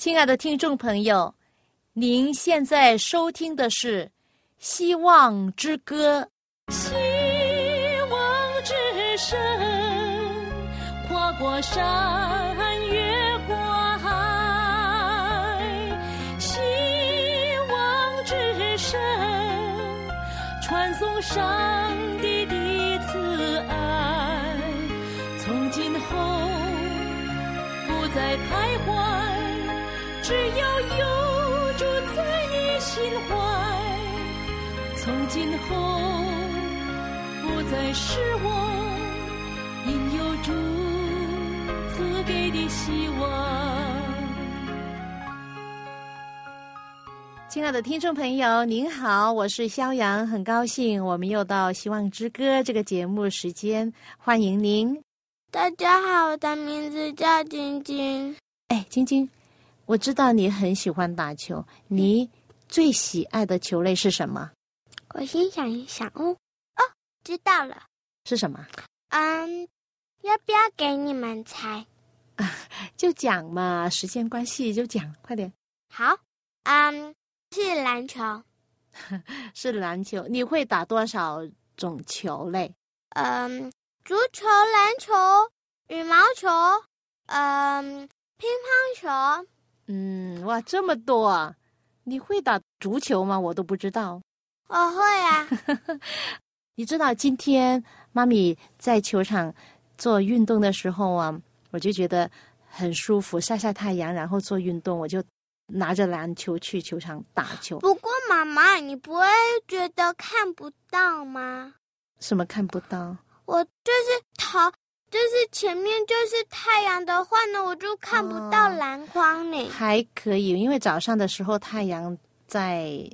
亲爱的听众朋友，您现在收听的是《希望之歌》。希望之声，跨过山，越过海。希望之声，传送上心怀，从今后不再是我，因有主赐给的希望。亲爱的听众朋友，您好，我是肖阳，很高兴我们又到《希望之歌》这个节目时间，欢迎您。大家好，我的名字叫晶晶。哎，晶晶。我知道你很喜欢打球，你最喜爱的球类是什么？我先想一想哦，哦，知道了，是什么？嗯，要不要给你们猜？啊，就讲嘛，时间关系就讲，快点。好，嗯，是篮球，是篮球。你会打多少种球类？嗯，足球、篮球、羽毛球，嗯，乒乓球。嗯，哇，这么多啊！你会打足球吗？我都不知道。我会啊。你知道今天妈咪在球场做运动的时候啊，我就觉得很舒服，晒晒太阳，然后做运动，我就拿着篮球去球场打球。不过妈妈，你不会觉得看不到吗？什么看不到？我就是逃。就是前面就是太阳的话呢，我就看不到篮筐呢。还可以，因为早上的时候太阳在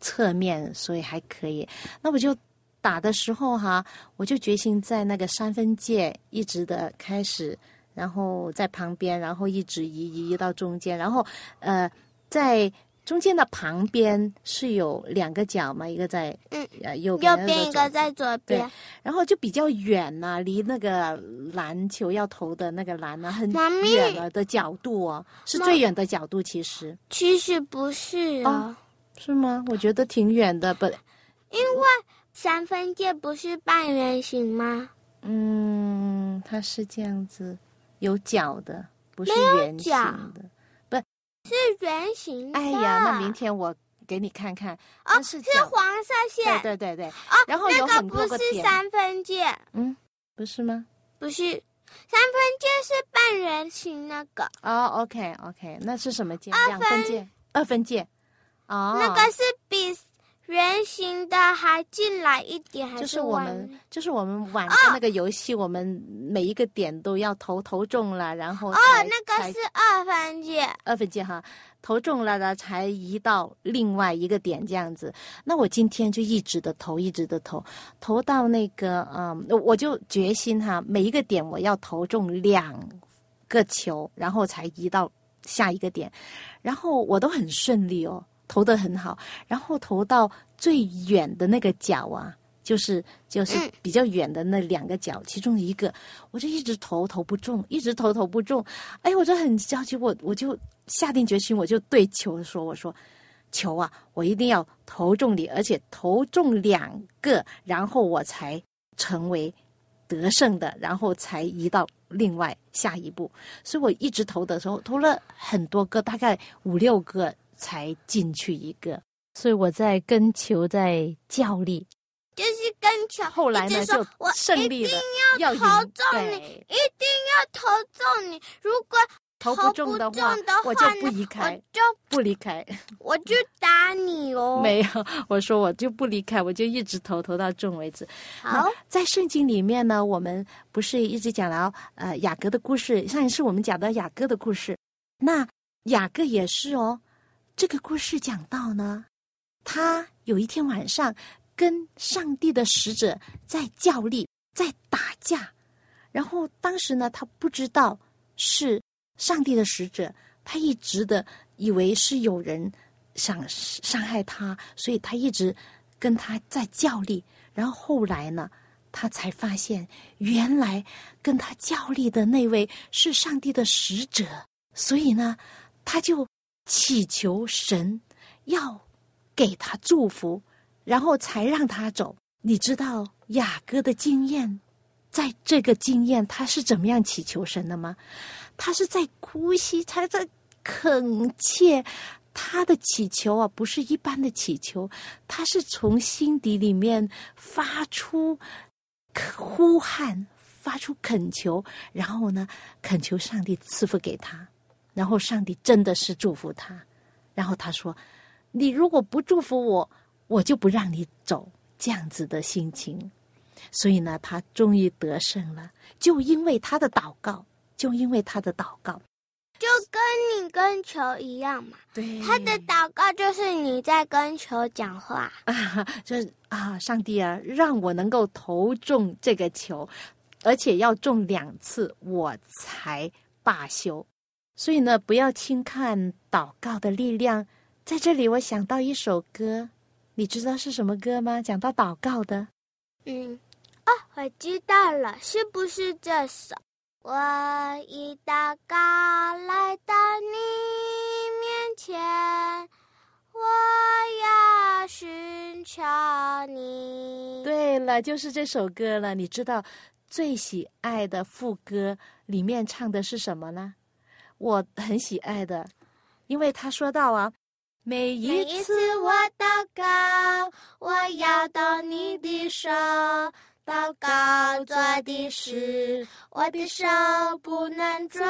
侧面，所以还可以。那我就打的时候哈，我就决心在那个三分界一直的开始，然后在旁边，然后一直移移到中间，然后呃在。中间的旁边是有两个角嘛，一个在嗯右边，右边一个在左边，然后就比较远呐，离那个篮球要投的那个篮呢很远了的角度哦，是最远的角度，其实。其实不是哦，是吗？我觉得挺远的，不，因为三分界不是半圆形吗？嗯，它是这样子，有角的，不是圆形的。是圆形的。哎呀，那明天我给你看看。哦，是黄色线。对对对对。哦，然后有很多个不是三分界。嗯，不是吗？不是，三分界是半圆形那个。哦，OK OK，那是什么界？二分界。二分界。哦。那个是比。圆形的还进来一点，还是我们就是我们玩的那个游戏，我们每一个点都要投投中了，然后哦，那个是二分界，二分界哈，投中了的才移到另外一个点这样子。那我今天就一直的投，一直的投，投到那个嗯，我就决心哈，每一个点我要投中两个球，然后才移到下一个点，然后我都很顺利哦。投的很好，然后投到最远的那个角啊，就是就是比较远的那两个角，其中一个，我就一直投投不中，一直投投不中，哎，我就很着急，我我就下定决心，我就对球说：“我说，球啊，我一定要投中你，而且投中两个，然后我才成为得胜的，然后才移到另外下一步。所以我一直投的时候，投了很多个，大概五六个。”才进去一个，所以我在跟球在较力，就是跟球。后来呢，就胜利了，要投中你，一定要投中你。如果投不中的话，我就不离开，我就不离开，我就打你哦。没有，我说我就不离开，我就一直投投到中为止。好，在圣经里面呢，我们不是一直讲了呃雅各的故事，上一次我们讲到雅各的故事，那雅各也是哦。这个故事讲到呢，他有一天晚上跟上帝的使者在较力，在打架，然后当时呢，他不知道是上帝的使者，他一直的以为是有人想伤害他，所以他一直跟他在较力，然后后来呢，他才发现原来跟他较力的那位是上帝的使者，所以呢，他就。祈求神要给他祝福，然后才让他走。你知道雅各的经验，在这个经验他是怎么样祈求神的吗？他是在哭泣，他在恳切。他的祈求啊，不是一般的祈求，他是从心底里面发出呼喊，发出恳求，然后呢，恳求上帝赐福给他，然后上帝真的是祝福他，然后他说：“你如果不祝福我，我就不让你走。”这样子的心情，所以呢，他终于得胜了，就因为他的祷告，就因为他的祷告。就跟你跟球一样嘛，对，他的祷告就是你在跟球讲话啊，就是啊，上帝啊，让我能够投中这个球，而且要中两次，我才罢休。所以呢，不要轻看祷告的力量。在这里，我想到一首歌，你知道是什么歌吗？讲到祷告的，嗯，哦，我知道了，是不是这首？我一祷告来到你面前，我要寻求你。对了，就是这首歌了。你知道最喜爱的副歌里面唱的是什么呢？我很喜爱的，因为他说到啊，每一次我祷告，我要到你的手。祷告做的事，我的手不能做。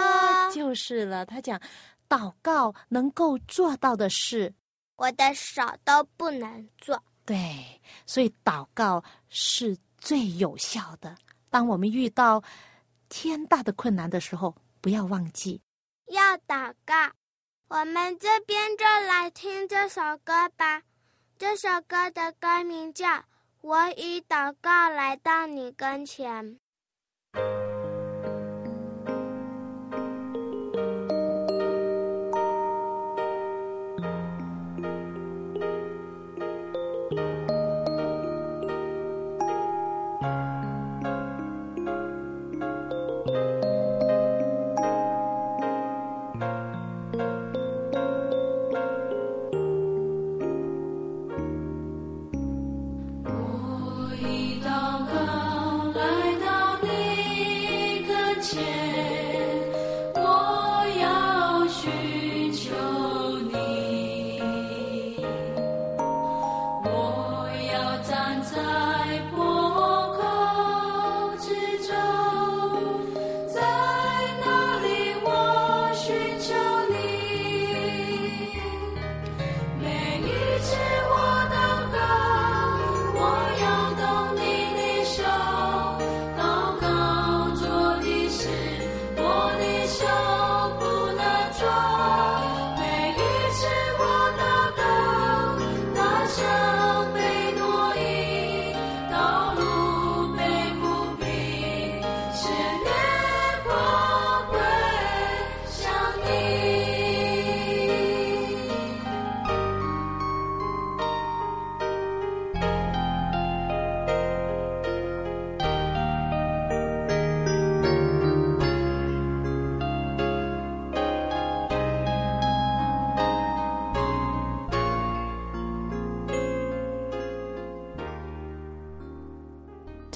就是了，他讲，祷告能够做到的事，我的手都不能做。对，所以祷告是最有效的。当我们遇到天大的困难的时候，不要忘记要祷告。我们这边就来听这首歌吧。这首歌的歌名叫。我以祷告来到你跟前。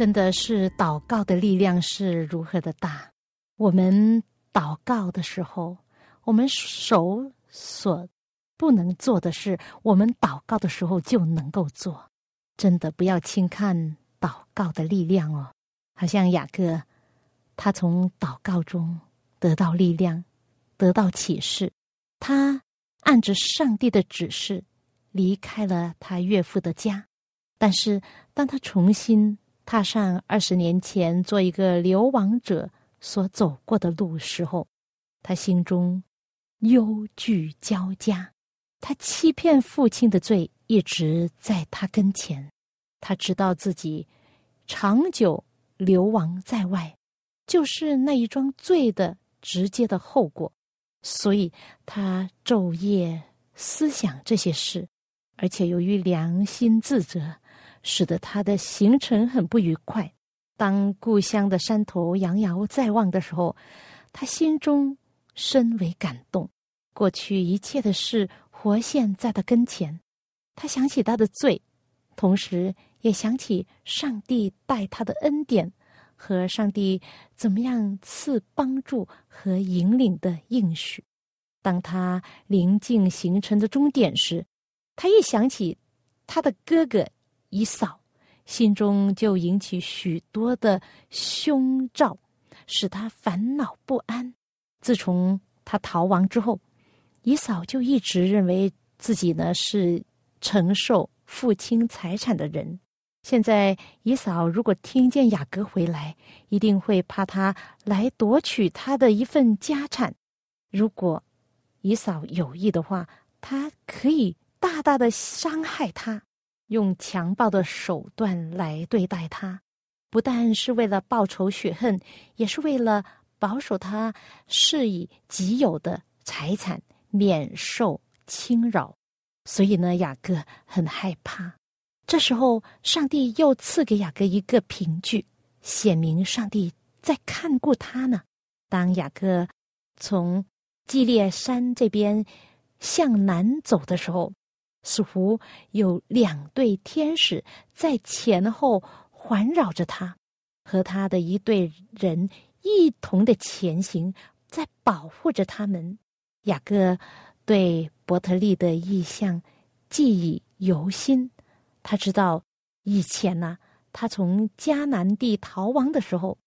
真的是祷告的力量是如何的大！我们祷告的时候，我们手所不能做的事，我们祷告的时候就能够做。真的不要轻看祷告的力量哦！好像雅各，他从祷告中得到力量，得到启示，他按着上帝的指示离开了他岳父的家，但是当他重新。踏上二十年前做一个流亡者所走过的路时候，他心中忧惧交加。他欺骗父亲的罪一直在他跟前。他知道自己长久流亡在外，就是那一桩罪的直接的后果。所以他昼夜思想这些事，而且由于良心自责。使得他的行程很不愉快。当故乡的山头遥遥在望的时候，他心中深为感动。过去一切的事活现在他跟前。他想起他的罪，同时也想起上帝待他的恩典和上帝怎么样赐帮助和引领的应许。当他临近行程的终点时，他一想起他的哥哥以扫，心中就引起许多的凶兆，使他烦恼不安。自从他逃亡之后，以扫就一直认为自己呢是。承受父亲财产的人，现在姨嫂如果听见雅各回来，一定会怕他来夺取他的一份家产。如果姨嫂有意的话，他可以大大的伤害他，用强暴的手段来对待他，不但是为了报仇雪恨，也是为了保守他是以己有的财产免受侵扰。所以呢，雅各很害怕。这时候，上帝又赐给雅各一个凭据，显明上帝在看顾他呢。当雅各从基列山这边向南走的时候，似乎有两对天使在前后环绕着他，和他的一队人一同的前行，在保护着他们。雅各。对伯特利的意象记忆犹新，他知道以前呢，他从迦南地逃亡的时候，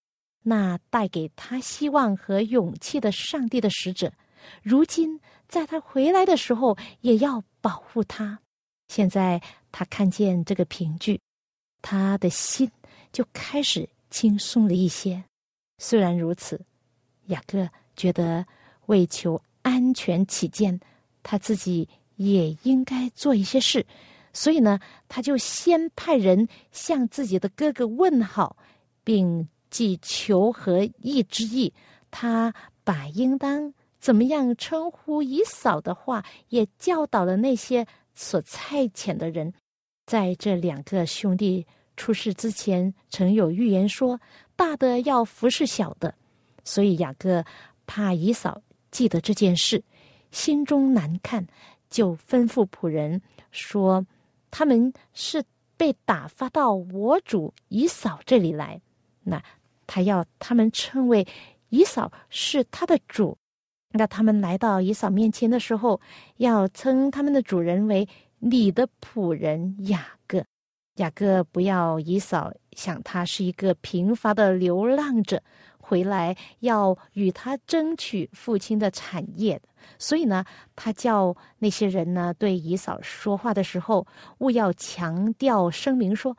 那带给他希望和勇气的上帝的使者，如今在他回来的时候也要保护他。现在他看见这个凭据，他的心就开始轻松了一些。虽然如此，雅各觉得为求安全起见。他自己也应该做一些事，所以呢，他就先派人向自己的哥哥问好，并寄求和意之意。他把应当怎么样称呼姨嫂的话，也教导了那些所差遣的人。在这两个兄弟出事之前，曾有预言说，大的要服侍小的，所以雅各怕姨嫂记得这件事。心中难看，就吩咐仆人说：“他们是被打发到我主以扫这里来。那他要他们称为以扫是他的主。那他们来到以扫面前的时候，要称他们的主人为你的仆人雅各。雅各不要以扫想他是一个贫乏的流浪者。”回来要与他争取父亲的产业的，所以呢，他叫那些人呢对姨嫂说话的时候，勿要强调声明说：“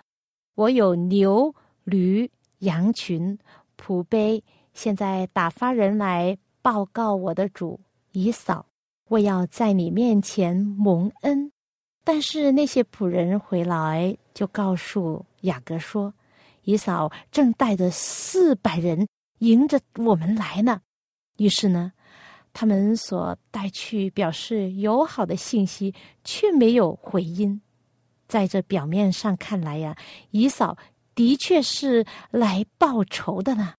我有牛、驴、羊群、仆碑，现在打发人来报告我的主姨嫂，我要在你面前蒙恩。”但是那些仆人回来就告诉雅各说：“姨嫂正带着四百人。”迎着我们来呢，于是呢，他们所带去表示友好的信息却没有回音。在这表面上看来呀，姨嫂的确是来报仇的呢。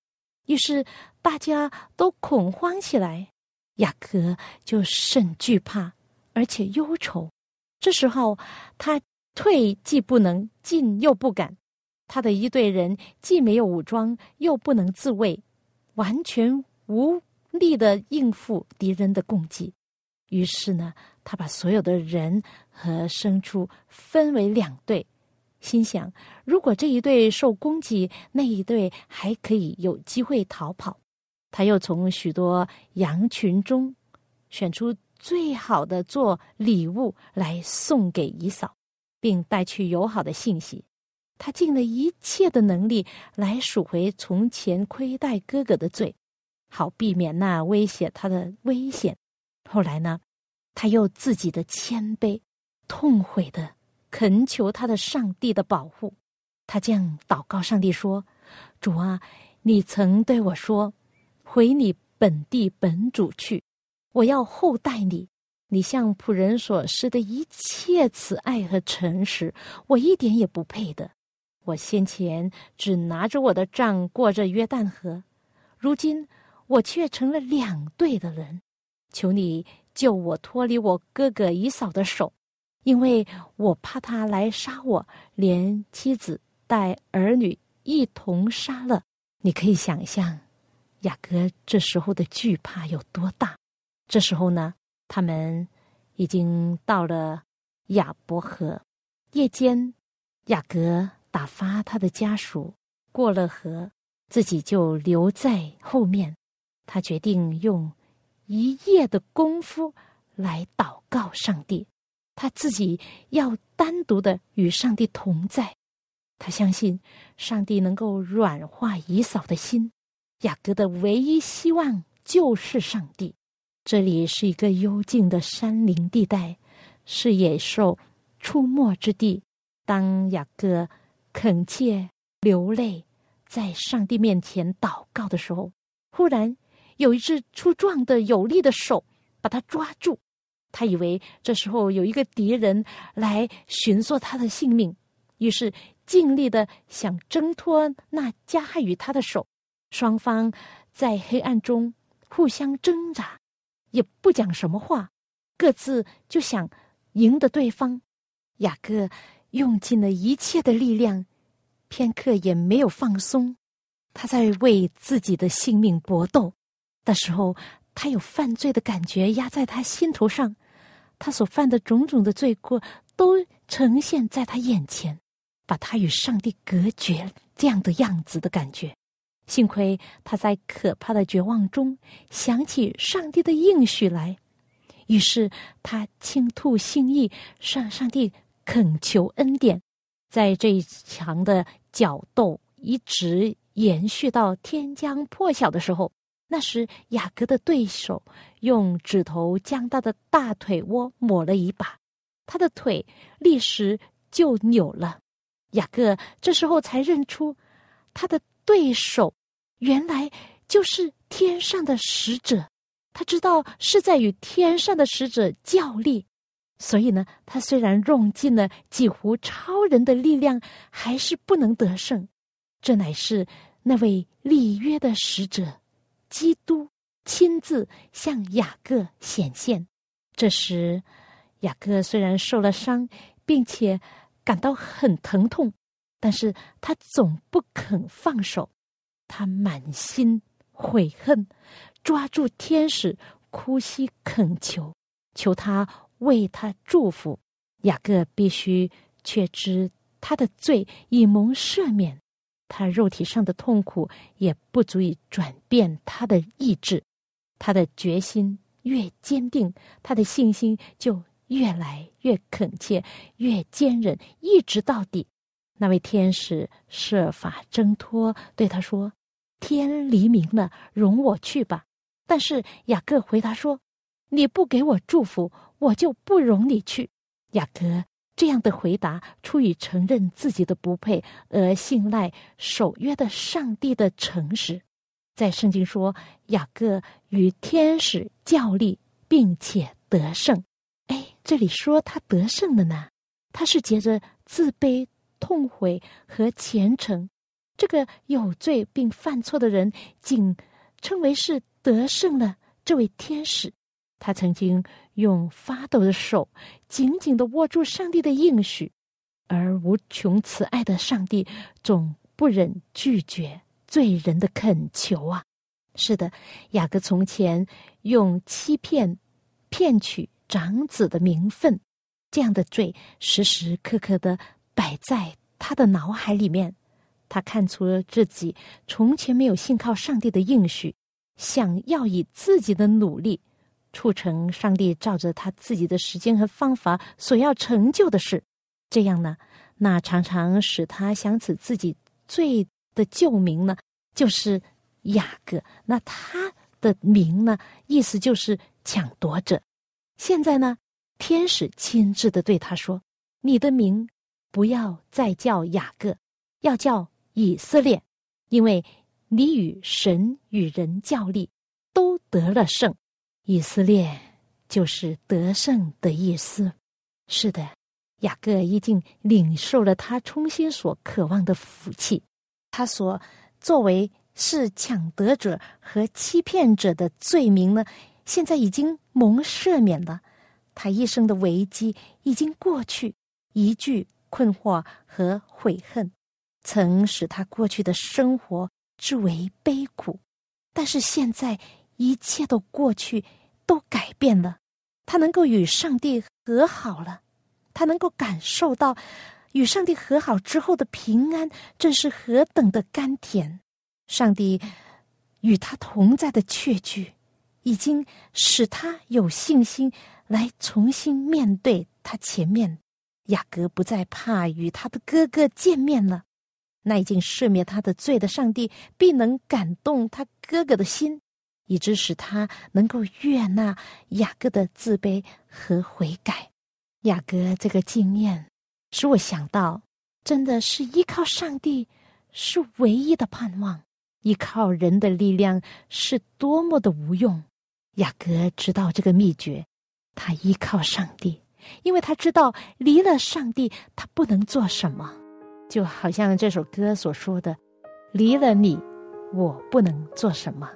于是大家都恐慌起来，雅各就甚惧怕，而且忧愁。这时候他退既不能，进又不敢。他的一队人既没有武装，又不能自卫。完全无力的应付敌人的攻击，于是呢，他把所有的人和牲畜分为两队，心想：如果这一队受攻击，那一队还可以有机会逃跑。他又从许多羊群中选出最好的做礼物来送给姨嫂，并带去友好的信息。他尽了一切的能力来赎回从前亏待哥哥的罪，好避免那威胁他的危险。后来呢，他又自己的谦卑、痛悔的恳求他的上帝的保护。他这样祷告上帝说：“主啊，你曾对我说，回你本地本主去，我要厚待你。你向仆人所施的一切慈爱和诚实，我一点也不配的。”我先前只拿着我的杖过着约旦河，如今我却成了两队的人。求你救我脱离我哥哥以嫂的手，因为我怕他来杀我，连妻子带儿女一同杀了。你可以想象，雅各这时候的惧怕有多大。这时候呢，他们已经到了亚伯河。夜间，雅各打发他的家属过了河，自己就留在后面。他决定用一夜的功夫来祷告上帝，他自己要单独的与上帝同在。他相信上帝能够软化以扫的心。雅各的唯一希望就是上帝。这里是一个幽静的山林地带，是野兽出没之地。当雅各恳切流泪，在上帝面前祷告的时候，忽然。有一只粗壮的有力的手把他抓住，他以为这时候有一个敌人来寻索他的性命，于是尽力的想挣脱那加害于他的手。双方在黑暗中互相挣扎，也不讲什么话，各自就想赢得对方。雅各用尽了一切的力量，片刻也没有放松，他在为自己的性命搏斗。的时候，他有犯罪的感觉压在他心头上，他所犯的种种的罪过都呈现在他眼前，把他与上帝隔绝这样的样子的感觉。幸亏他在可怕的绝望中想起上帝的应许来，于是他倾吐心意，向上帝恳求恩典。在这一场的角斗一直延续到天将破晓的时候。那时，雅各的对手用指头将他的大腿窝抹了一把，他的腿立时就扭了。雅各这时候才认出，他的对手原来就是天上的使者。他知道是在与天上的使者较力，所以呢，他虽然用尽了几乎超人的力量，还是不能得胜。这乃是那位立约的使者。基督亲自向雅各显现。这时，雅各虽然受了伤，并且感到很疼痛，但是他总不肯放手。他满心悔恨，抓住天使，哭泣恳求，求他为他祝福。雅各必须确知他的罪已蒙赦免。他肉体上的痛苦也不足以转变他的意志，他的决心越坚定，他的信心就越来越恳切，越坚韧，一直到底。那位天使设法挣脱，对他说：“天黎明了，容我去吧。”但是雅各回答说：“你不给我祝福，我就不容你去。”雅各。这样的回答出于承认自己的不配而信赖守约的上帝的诚实。在圣经说，雅各与天使较力，并且得胜。哎，这里说他得胜了呢？他是借着自卑、痛悔和虔诚，这个有罪并犯错的人，仅称为是得胜了这位天使。他曾经用发抖的手紧紧的握住上帝的应许，而无穷慈爱的上帝总不忍拒绝罪人的恳求啊！是的，雅各从前用欺骗骗取长子的名分，这样的罪时时刻刻的摆在他的脑海里面。他看出了自己从前没有信靠上帝的应许，想要以自己的努力。促成上帝照着他自己的时间和方法所要成就的事，这样呢，那常常使他想起自己最的旧名呢，就是雅各。那他的名呢，意思就是抢夺者。现在呢，天使亲自的对他说：“你的名 不要再叫雅各，要叫以色列，因为你与神与人较力，都得了胜。”以色列就是得胜的意思。是的，雅各已经领受了他衷心所渴望的福气。他所作为是抢得者和欺骗者的罪名呢，现在已经蒙赦免了，他一生的危机已经过去，一句困惑和悔恨，曾使他过去的生活之为悲苦，但是现在一切都过去，都改变了，他能够与上帝和好了，他能够感受到与上帝和好之后的平安，真是何等的甘甜，上帝与他同在的确据。已经使他有信心来重新面对他前面雅各不再怕与他的哥哥见面了。那已经赦免他的罪的上帝必能感动他哥哥的心，以致使他能够悦纳雅各的自卑和悔改。雅各这个经验使我想到，真的是依靠上帝是唯一的盼望，依靠人的力量是多么的无用。雅各知道这个秘诀，他依靠上帝，因为他知道离了上帝，他不能做什么。就好像这首歌所说的：“离了你，我不能做什么。”，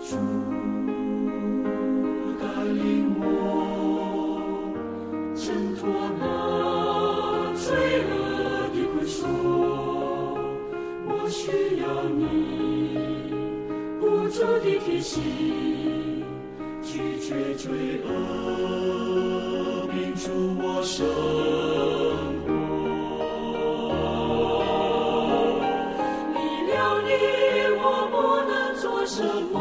主，带领我挣脱那罪恶的捆锁。我需要你不住的提醒，拒绝罪恶，并助我生活。没了你，我不能做什么。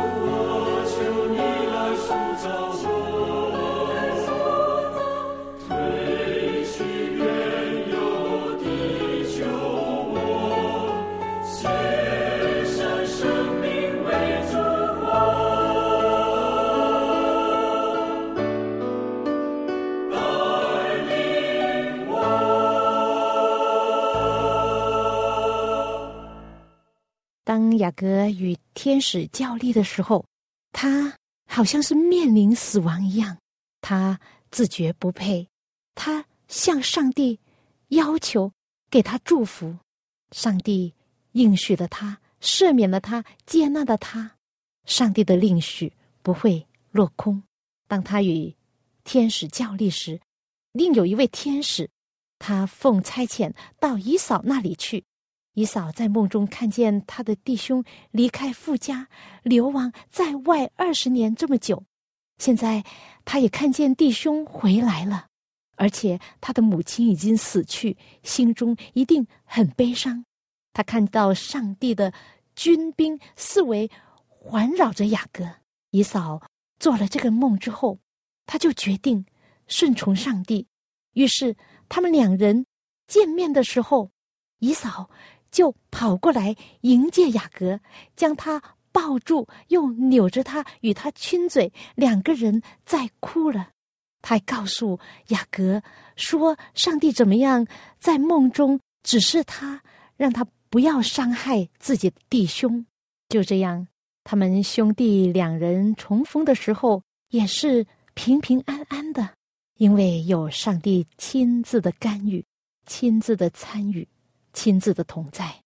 Oh. 雅各与天使较力的时候，他好像是面临死亡一样，他自觉不配，他向上帝要求给他祝福，上帝应许了他，赦免了他，接纳了他，上帝的令许不会落空。当他与天使较力时，另有一位天使，他奉差遣到姨嫂那里去。姨嫂在梦中看见他的弟兄离开父家，流亡在外二十年这么久，现在他也看见弟兄回来了，而且他的母亲已经死去，心中一定很悲伤。他看到上帝的军兵四围环绕着雅各。姨嫂做了这个梦之后，他就决定顺从上帝。于是他们两人见面的时候，姨嫂。就跑过来迎接雅各，将他抱住，又扭着他与他亲嘴，两个人在哭了。他告诉雅各说：“上帝怎么样，在梦中指示他，让他不要伤害自己的弟兄。”就这样，他们兄弟两人重逢的时候，也是平平安安的，因为有上帝亲自的干预，亲自的参与。亲自的同在，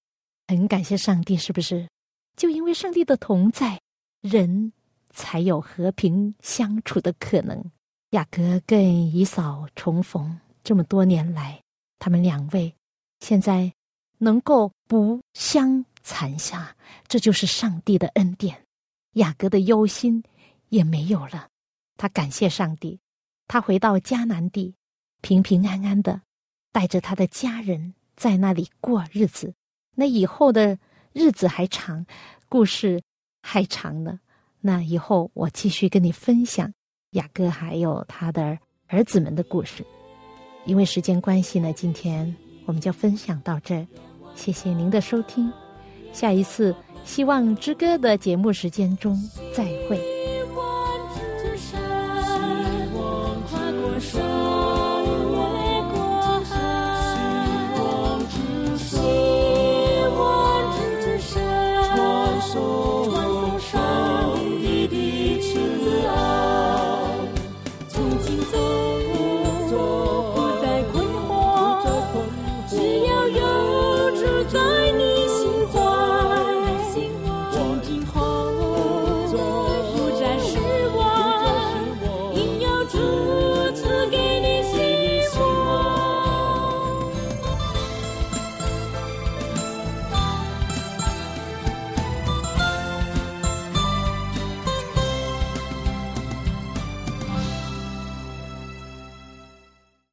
很感谢上帝，是不是？就因为上帝的同在，人才有和平相处的可能。雅各跟姨嫂重逢这么多年来，他们两位现在能够不相残下，这就是上帝的恩典。雅各的忧心也没有了，他感谢上帝，他回到迦南地，平平安安的带着他的家人。在那里过日子，那以后的日子还长，故事还长呢。那以后我继续跟你分享雅各还有他的儿子们的故事。因为时间关系呢，今天我们就分享到这。谢谢您的收听，下一次希望之歌的节目时间中再。